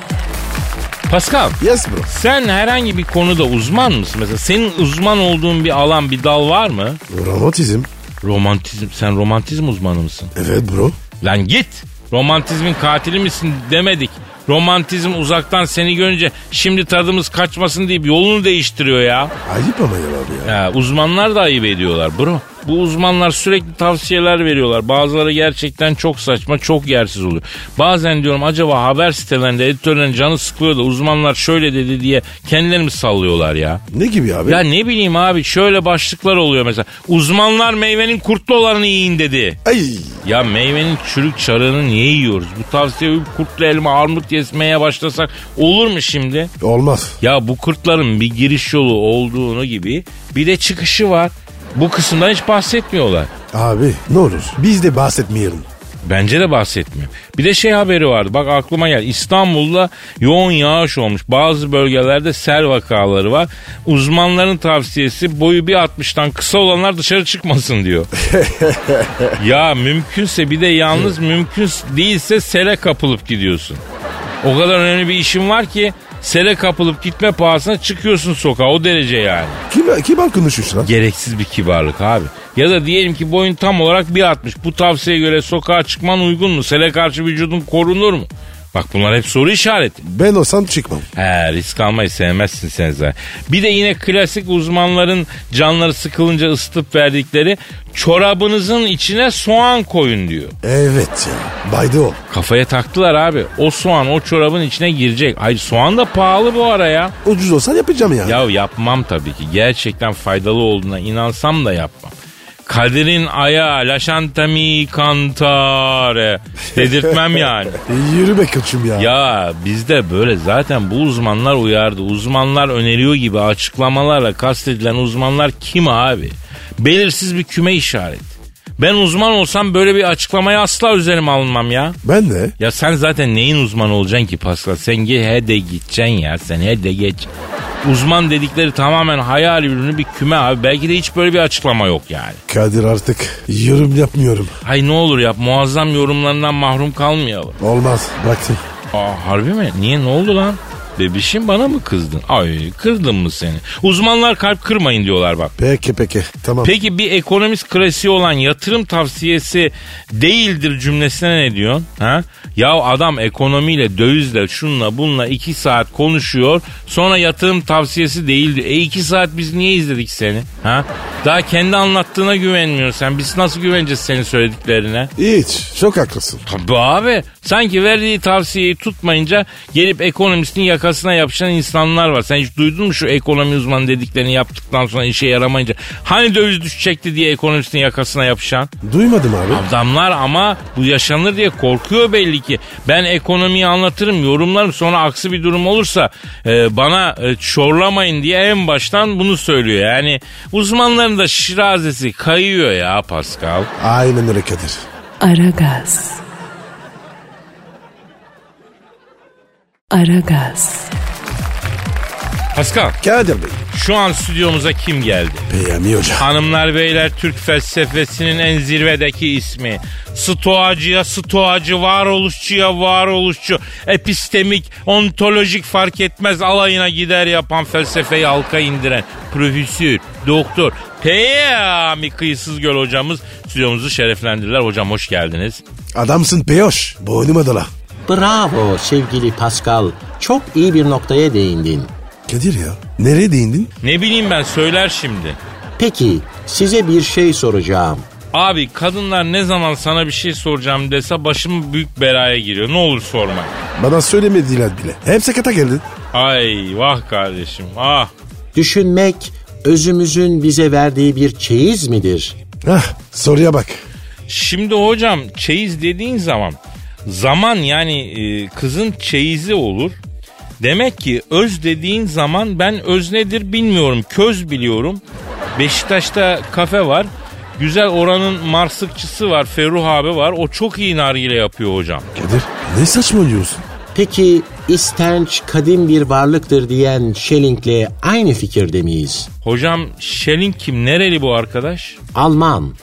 Pascal Yes bro. sen herhangi bir konuda uzman mısın? Mesela senin uzman olduğun bir alan bir dal var mı? Romantizm. Romantizm sen romantizm uzmanı mısın? Evet bro. Lan git. Romantizmin katili misin demedik. Romantizm uzaktan seni görünce şimdi tadımız kaçmasın deyip yolunu değiştiriyor ya. Ayıp ama ya abi ya. Ya uzmanlar da ayıp ediyorlar bro. Bu uzmanlar sürekli tavsiyeler veriyorlar. Bazıları gerçekten çok saçma, çok yersiz oluyor. Bazen diyorum acaba haber sitelerinde editörlerin canı sıkılıyor da uzmanlar şöyle dedi diye kendileri mi sallıyorlar ya? Ne gibi abi? Ya ne bileyim abi şöyle başlıklar oluyor mesela. Uzmanlar meyvenin kurtlu olanını yiyin dedi. Ay. Ya meyvenin çürük çarığını niye yiyoruz? Bu tavsiye kurtlu elma armut yesmeye başlasak olur mu şimdi? Olmaz. Ya bu kurtların bir giriş yolu olduğunu gibi bir de çıkışı var. Bu kısımdan hiç bahsetmiyorlar. Abi ne olur biz de bahsetmeyelim. Bence de bahsetmiyor. Bir de şey haberi vardı bak aklıma geldi. İstanbul'da yoğun yağış olmuş. Bazı bölgelerde sel vakaları var. Uzmanların tavsiyesi boyu bir 60'tan kısa olanlar dışarı çıkmasın diyor. ya mümkünse bir de yalnız mümkün değilse sele kapılıp gidiyorsun. O kadar önemli bir işin var ki sele kapılıp gitme pahasına çıkıyorsun sokağa o derece yani. Kim, kibar konuşuyorsun lan? Gereksiz bir kibarlık abi. Ya da diyelim ki boyun tam olarak 1.60. Bu tavsiyeye göre sokağa çıkman uygun mu? Sele karşı vücudun korunur mu? Bak bunlar hep soru işareti. Ben olsam çıkmam. He risk almayı sevmezsin sen zaten. Bir de yine klasik uzmanların canları sıkılınca ısıtıp verdikleri çorabınızın içine soğan koyun diyor. Evet ya. Baydı o. Kafaya taktılar abi. O soğan o çorabın içine girecek. Ay soğan da pahalı bu ara ya. Ucuz olsa yapacağım ya. Ya yapmam tabii ki. Gerçekten faydalı olduğuna inansam da yapmam. Kadir'in ayağı laşantami kantare dedirtmem yani. Yürü be koçum ya. Ya bizde böyle zaten bu uzmanlar uyardı. Uzmanlar öneriyor gibi açıklamalarla kastedilen uzmanlar kim abi? Belirsiz bir küme işareti. Ben uzman olsam böyle bir açıklamaya asla üzerime alınmam ya. Ben de. Ya sen zaten neyin uzmanı olacaksın ki Pascal? Sen he de gideceksin ya. Sen he de geç. Uzman dedikleri tamamen hayal ürünü bir küme abi. Belki de hiç böyle bir açıklama yok yani. Kadir artık yorum yapmıyorum. Hay ne olur yap muazzam yorumlarından mahrum kalmayalım. Olmaz. Bıraktım. Aa harbi mi? Niye ne oldu lan? Bebişim bana mı kızdın? Ay kırdım mı seni? Uzmanlar kalp kırmayın diyorlar bak. Peki peki. Tamam. Peki bir ekonomist klasiği olan yatırım tavsiyesi değildir cümlesine ne diyorsun? Ha? Ya adam ekonomiyle, dövizle, şunla bununla iki saat konuşuyor. Sonra yatırım tavsiyesi değildir. E iki saat biz niye izledik seni? Ha? Daha kendi anlattığına güvenmiyorsun sen. Biz nasıl güveneceğiz senin söylediklerine? Hiç. Çok haklısın. Tabii abi. Sanki verdiği tavsiyeyi tutmayınca gelip ekonomistin yakasına yapışan insanlar var. Sen hiç duydun mu şu ekonomi uzmanı dediklerini yaptıktan sonra işe yaramayınca? Hani döviz düşecekti diye ekonomistin yakasına yapışan? Duymadım abi. Adamlar ama bu yaşanır diye korkuyor belli ki. Ben ekonomiyi anlatırım, yorumlarım sonra aksi bir durum olursa e, bana e, çorlamayın diye en baştan bunu söylüyor. Yani uzmanların da şirazesi kayıyor ya Pascal. Aynen öyle Kadir. Aragaz. Aragaz. Pascal Kadir Bey. şu an stüdyomuza kim geldi? Peyami Hoca. Hanımlar beyler Türk felsefesinin en zirvedeki ismi. Stoacıya stoacı, varoluşçuya varoluşçu, epistemik, ontolojik fark etmez alayına gider yapan felsefeyi halka indiren profesör, doktor, Peyami Kıyısız Göl hocamız stüdyomuzu şereflendirdiler. Hocam hoş geldiniz. Adamsın Peyoş. Boynuma dola. Bravo sevgili Pascal. Çok iyi bir noktaya değindin. Kadir ya. Nereye değindin? Ne bileyim ben söyler şimdi. Peki size bir şey soracağım. Abi kadınlar ne zaman sana bir şey soracağım dese başım büyük belaya giriyor. Ne olur sorma. Bana söylemediler bile. Hepsi kata geldin. Ay vah kardeşim ah. Düşünmek özümüzün bize verdiği bir çeyiz midir? Hah soruya bak. Şimdi hocam çeyiz dediğin zaman zaman yani e, kızın çeyizi olur. Demek ki öz dediğin zaman ben öz nedir bilmiyorum. Köz biliyorum. Beşiktaş'ta kafe var. Güzel oranın marsıkçısı var. Ferruh abi var. O çok iyi nargile yapıyor hocam. Kadir ne saçmalıyorsun? Peki istenç kadim bir varlıktır diyen Schelling'le aynı fikirde miyiz? Hocam Schelling kim? Nereli bu arkadaş? Alman.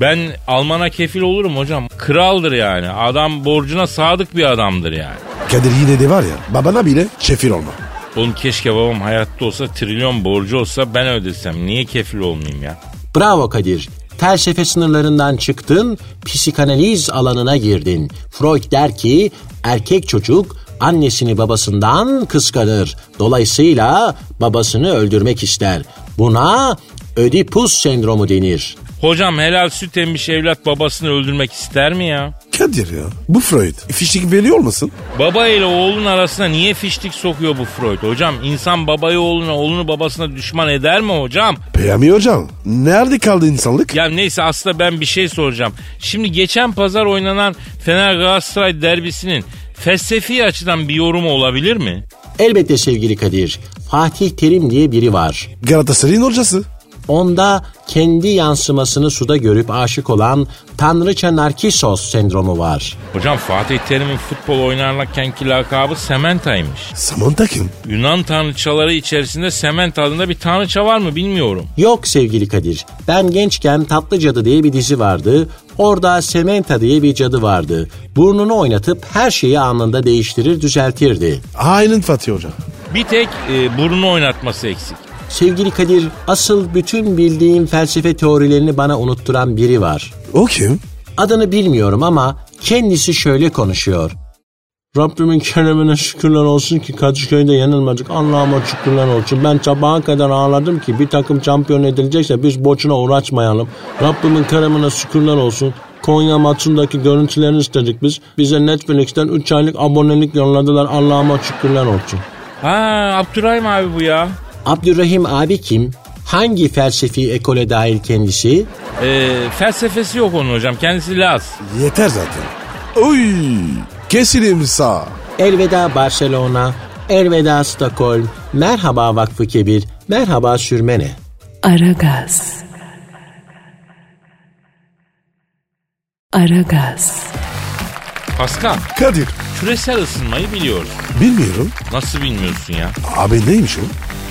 Ben Alman'a kefil olurum hocam. Kraldır yani. Adam borcuna sadık bir adamdır yani. Kadir yine de var ya babana bile şefil olma. Oğlum keşke babam hayatta olsa trilyon borcu olsa ben ödesem. Niye kefil olmayayım ya? Bravo Kadir. Felsefe sınırlarından çıktın, psikanaliz alanına girdin. Freud der ki erkek çocuk annesini babasından kıskanır. Dolayısıyla babasını öldürmek ister. Buna Ödipus sendromu denir. Hocam helal süt emmiş evlat babasını öldürmek ister mi ya? Kadir ya bu Freud fişlik veriyor olmasın? Baba ile oğlun arasına niye fişlik sokuyor bu Freud? Hocam insan babayı oğluna, oğlunu babasına düşman eder mi hocam? Peyami hocam nerede kaldı insanlık? Ya neyse aslında ben bir şey soracağım. Şimdi geçen pazar oynanan Fener Galatasaray derbisinin felsefi açıdan bir yorumu olabilir mi? Elbette sevgili Kadir. Fatih Terim diye biri var. Galatasaray'ın hocası. Onda kendi yansımasını suda görüp aşık olan Tanrıça Narkisos sendromu var. Hocam Fatih Terim'in futbol oynarkenki lakabı Sementa'ymış. Samantha kim? Yunan tanrıçaları içerisinde Sement adında bir tanrıça var mı bilmiyorum. Yok sevgili Kadir. Ben gençken Tatlı Cadı diye bir dizi vardı. Orada Sementa diye bir cadı vardı. Burnunu oynatıp her şeyi anında değiştirir düzeltirdi. Aynen Fatih hocam. Bir tek e, burnunu oynatması eksik. Sevgili Kadir, asıl bütün bildiğim felsefe teorilerini bana unutturan biri var. O kim? Adını bilmiyorum ama kendisi şöyle konuşuyor. Rabbimin keremine şükürler olsun ki Kadıköy'de yenilmedik. Allah'ıma şükürler olsun. Ben sabaha kadar ağladım ki bir takım şampiyon edilecekse biz boşuna uğraşmayalım. Rabbimin keremine şükürler olsun. Konya maçındaki görüntülerini istedik biz. Bize Netflix'ten 3 aylık abonelik yolladılar. Allah'ıma şükürler olsun. Ha Abdurrahim abi bu ya. Abdurrahim abi kim? Hangi felsefi ekole dahil kendisi? Ee, felsefesi yok onun hocam. Kendisi Laz. Yeter zaten. Oy. Kesileyim sağ. Elveda Barcelona, elveda Stockholm, merhaba Vakfı Kebir, merhaba Sürmene. Aragaz. Aragaz. Pascal, Kadir. küresel ısınmayı biliyoruz. Bilmiyorum. Nasıl bilmiyorsun ya? Abi neymiş o?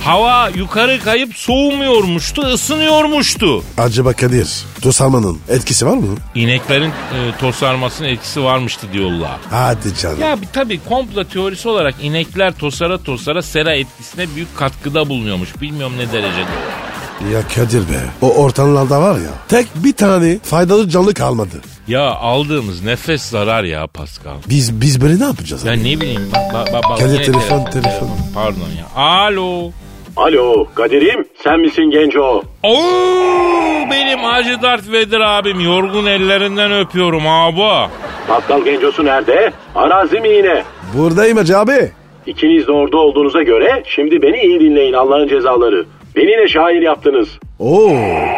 Hava yukarı kayıp soğumuyormuştu, ısınıyormuştu. Acaba Kadir. Tosarmanın etkisi var mı? İneklerin e, tosarmasının etkisi varmıştı diyorlar. Hadi canım. Ya tabii komplo teorisi olarak inekler tosara tosara sera etkisine büyük katkıda bulunuyormuş. Bilmiyorum ne derecede. Ya Kadir be. O ortamlarda var ya. Tek bir tane faydalı canlı kalmadı. Ya aldığımız nefes zarar ya Pascal. Biz biz böyle ne yapacağız? Ya abi? ne bileyim bak bak bak. bak Kadir, telefon, telefon. Pardon ya. Alo. Alo Kadir'im sen misin genco? Oo, benim Hacı Dert Vedir abim yorgun ellerinden öpüyorum abi. Pascal gencosu nerede? Arazi mi yine? Buradayım Hacı abi. İkiniz de orada olduğunuza göre şimdi beni iyi dinleyin Allah'ın cezaları. Beni de şair yaptınız. Oo.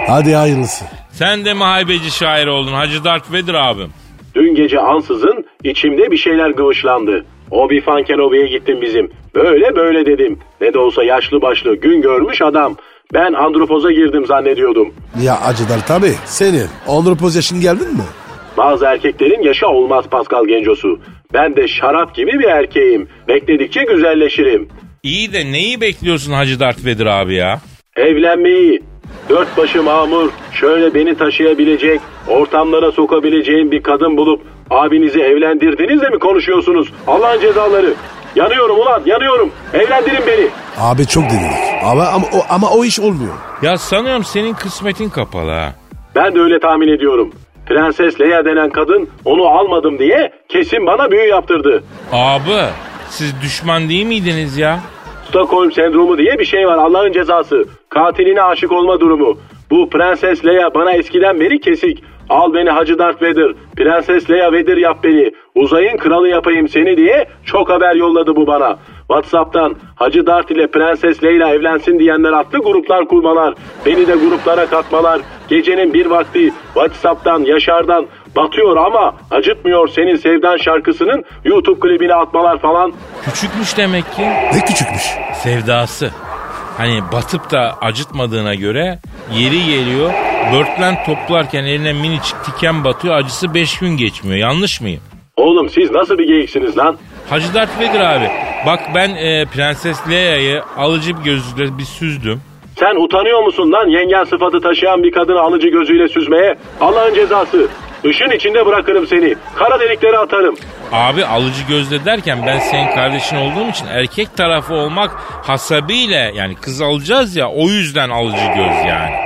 Hadi hayırlısı. Sen de mi haybeci şair oldun Hacı Dert Vedir abim? Dün gece ansızın içimde bir şeyler gıvışlandı. O bir Fankenobi'ye gittim bizim. Böyle böyle dedim. Ne de olsa yaşlı başlı gün görmüş adam. Ben andropoza girdim zannediyordum. Ya acılar tabi. Senin. Onur Poz yaşın geldin mi? Bazı erkeklerin yaşı olmaz Pascal Gencosu. Ben de şarap gibi bir erkeğim. Bekledikçe güzelleşirim. İyi de neyi bekliyorsun Hacı Dert Vedir abi ya? Evlenmeyi, dört başı mamur, şöyle beni taşıyabilecek, ortamlara sokabileceğim bir kadın bulup abinizi evlendirdiniz de mi konuşuyorsunuz? Allah'ın cezaları. Yanıyorum ulan yanıyorum. Evlendirin beni. Abi çok denedik. Ama, ama, o, ama o iş olmuyor. Ya sanıyorum senin kısmetin kapalı ha. Ben de öyle tahmin ediyorum. Prenses Leia denen kadın onu almadım diye kesin bana büyü yaptırdı. Abi siz düşman değil miydiniz ya? Stockholm sendromu diye bir şey var Allah'ın cezası. Katiline aşık olma durumu. Bu Prenses Leia bana eskiden beri kesik. Al beni Hacı Darth Vader. Prenses Leia Vader yap beni. Uzayın kralı yapayım seni diye çok haber yolladı bu bana. Whatsapp'tan Hacı Dart ile Prenses Leyla evlensin diyenler attı gruplar kurmalar. Beni de gruplara katmalar. Gecenin bir vakti Whatsapp'tan Yaşar'dan batıyor ama acıtmıyor senin sevdan şarkısının YouTube klibini atmalar falan. Küçükmüş demek ki. Ne küçükmüş. Sevdası. Hani batıp da acıtmadığına göre yeri geliyor. Börtlen toplarken eline minicik tiken batıyor. Acısı 5 gün geçmiyor. Yanlış mıyım? Oğlum siz nasıl bir geyiksiniz lan? Hacı Dert Vedir abi. Bak ben e, Prenses Leia'yı alıcı bir gözlükle bir süzdüm. Sen utanıyor musun lan yengen sıfatı taşıyan bir kadını alıcı gözüyle süzmeye? Allah'ın cezası. Işın içinde bırakırım seni. Kara deliklere atarım. Abi alıcı gözle derken ben senin kardeşin olduğum için erkek tarafı olmak hasabiyle yani kız alacağız ya o yüzden alıcı göz yani.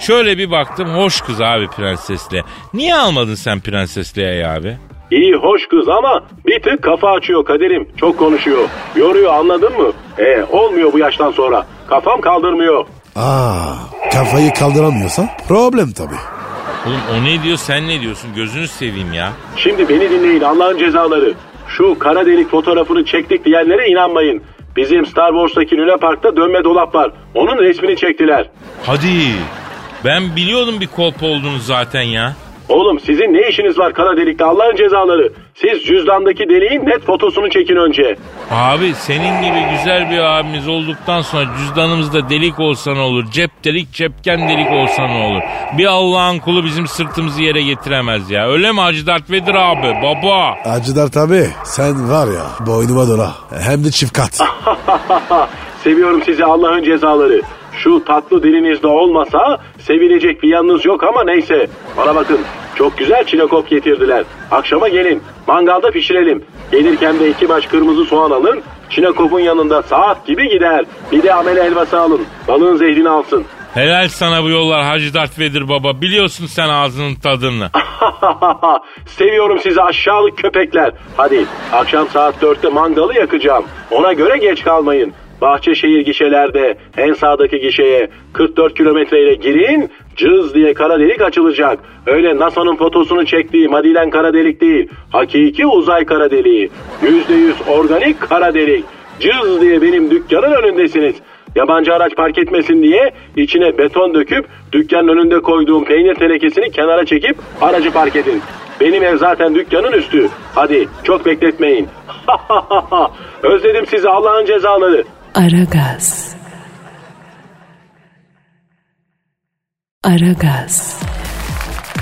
Şöyle bir baktım hoş kız abi prensesle. Niye almadın sen prensesliğe abi? İyi hoş kız ama bir tık kafa açıyor kaderim. Çok konuşuyor. Yoruyor anladın mı? E olmuyor bu yaştan sonra. Kafam kaldırmıyor. Aa, kafayı kaldıramıyorsan problem tabi. Oğlum o ne diyor sen ne diyorsun gözünü seveyim ya. Şimdi beni dinleyin Allah'ın cezaları. Şu kara delik fotoğrafını çektik diyenlere inanmayın. Bizim Star Wars'taki Luna Park'ta dönme dolap var. Onun resmini çektiler. Hadi ben biliyordum bir kolpa olduğunu zaten ya. Oğlum sizin ne işiniz var kara delikte Allah'ın cezaları? Siz cüzdandaki deliğin net fotosunu çekin önce. Abi senin gibi güzel bir abimiz olduktan sonra cüzdanımızda delik olsa ne olur? Cep delik cepken delik olsa ne olur? Bir Allah'ın kulu bizim sırtımızı yere getiremez ya. Öyle mi Hacı Dert Vedir abi baba? Acılar tabi. Sen var ya boynuma dola. Hem de çift kat. Seviyorum sizi Allah'ın cezaları. Şu tatlı dilinizde olmasa sevilecek bir yanınız yok ama neyse. Bana bakın çok güzel çinekop getirdiler. Akşama gelin mangalda pişirelim. Gelirken de iki baş kırmızı soğan alın. Çinekopun yanında saat gibi gider. Bir de amele helvası alın. Balığın zehrini alsın. Helal sana bu yollar Hacı Dert Vedir baba. Biliyorsun sen ağzının tadını. Seviyorum sizi aşağılık köpekler. Hadi akşam saat 4'te mangalı yakacağım. Ona göre geç kalmayın. Bahçeşehir gişelerde en sağdaki gişeye 44 kilometreyle girin. Cız diye kara delik açılacak. Öyle NASA'nın fotosunu çektiği madilen kara delik değil. Hakiki uzay kara deliği. %100 organik kara delik. Cız diye benim dükkanın önündesiniz. Yabancı araç park etmesin diye içine beton döküp dükkanın önünde koyduğum peynir tenekesini kenara çekip aracı park edin. Benim ev zaten dükkanın üstü. Hadi çok bekletmeyin. Özledim sizi Allah'ın cezaları. Aragaz. Aragaz.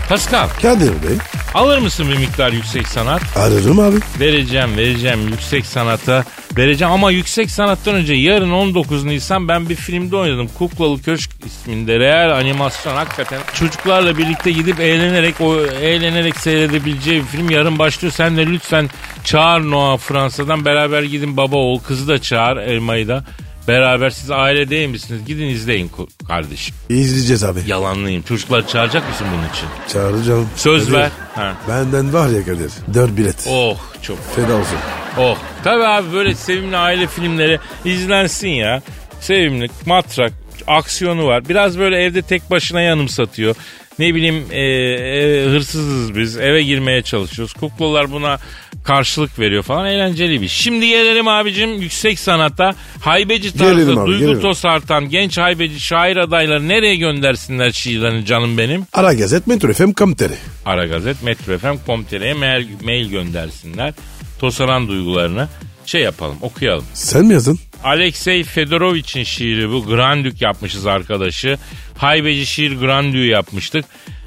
Pascal Kadir Bey alır mısın bir miktar yüksek sanat? ararım abi. Vereceğim vereceğim yüksek sanata vereceğim ama yüksek sanattan önce yarın 19 Nisan ben bir filmde oynadım. Kuklalı Köşk isminde real animasyon hakikaten çocuklarla birlikte gidip eğlenerek o eğlenerek seyredebileceği bir film yarın başlıyor. Sen de lütfen çağır Noah Fransa'dan beraber gidin baba oğul kızı da çağır Elmay'ı da. Beraber siz aile değil misiniz? Gidin izleyin kardeşim. İzleyeceğiz abi. Yalanlıyım. Çocuklar çağıracak mısın bunun için? Çağıracağım. Söz Kadir, ver. Ha. Benden var ya Kadir. Dört bilet. Oh çok Feda olsun. Oh. Tabii abi böyle sevimli aile filmleri izlensin ya. Sevimli, matrak, aksiyonu var. Biraz böyle evde tek başına yanım satıyor. Ne bileyim e, e, hırsızız biz eve girmeye çalışıyoruz. Kuklalar buna karşılık veriyor falan eğlenceli bir. Şimdi gelelim abicim yüksek sanata. Haybeci tarzı duygu gelelim. tosartan genç haybeci şair adayları nereye göndersinler şiirlerini canım benim? Ara Gazet Metro FM Kamteri. Ara Gazet, Metro FM, Komitere'ye mail, mail göndersinler. Tosaran duygularını şey yapalım, okuyalım. Sen mi yazdın? Alexey Fedorovic'in şiiri bu. Grandük yapmışız arkadaşı. Haybeci şiir Grandük'ü yapmıştık.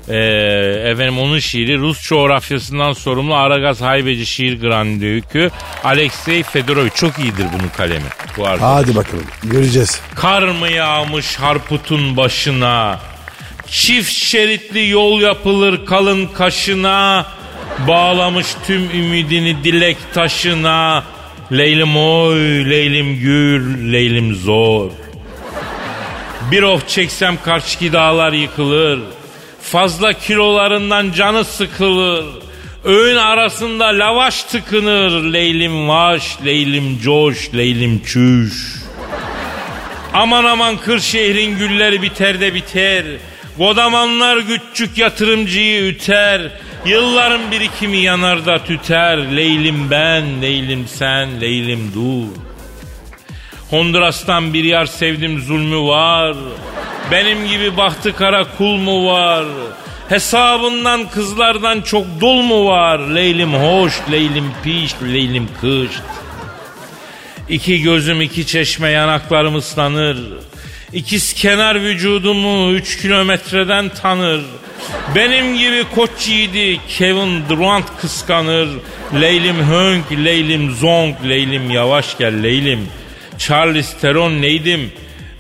Ee, efendim onun şiiri Rus coğrafyasından sorumlu Aragaz Haybeci şiir Grandük'ü Alexey Fedorovich çok iyidir bunun kalemi. Bu arkadaş. Hadi bakalım. Göreceğiz. Kar mı yağmış harputun başına? Çift şeritli yol yapılır kalın kaşına. Bağlamış tüm ümidini dilek taşına. Leylim oy, leylim gür, leylim zor. Bir of çeksem karşıki dağlar yıkılır. Fazla kilolarından canı sıkılır. Öğün arasında lavaş tıkınır. Leylim vaş, leylim coş, leylim çüş. Aman aman Kırşehir'in gülleri biter de biter. Godamanlar küçük yatırımcıyı üter. Yılların birikimi yanar da tüter. Leylim ben, leylim sen, leylim dur. Honduras'tan bir yar sevdim zulmü var. Benim gibi bahtı kara kul mu var? Hesabından kızlardan çok dol mu var? Leylim hoş, leylim piş, leylim kış. İki gözüm iki çeşme yanaklarım ıslanır. İkiz kenar vücudumu üç kilometreden tanır. Benim gibi koç yiğidi Kevin Durant kıskanır. Leylim hönk, leylim zonk, leylim yavaş gel leylim. Charles Theron neydim?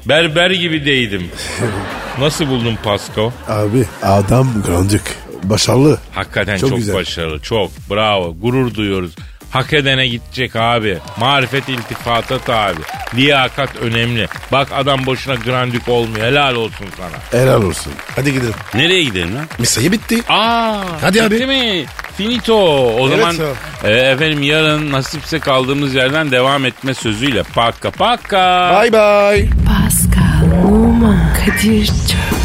Berber gibi deydim. Nasıl buldun Pascal? Abi adam Grandük. Başarılı. Hakikaten Çok çok, güzel. başarılı. Çok bravo. Gurur duyuyoruz. Hak edene gidecek abi. Marifet iltifatat abi. Liyakat önemli. Bak adam boşuna grandük olmuyor. Helal olsun sana. Helal olsun. Hadi gidelim. Nereye gidelim lan? Mesai bitti. Aa, Hadi bitti abi. mi? Finito. O Evet, zaman sağ e, efendim yarın nasipse kaldığımız yerden devam etme sözüyle. Paka paka. Bye bye. Pascal, Oman, Kadir çok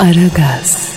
Aragaz.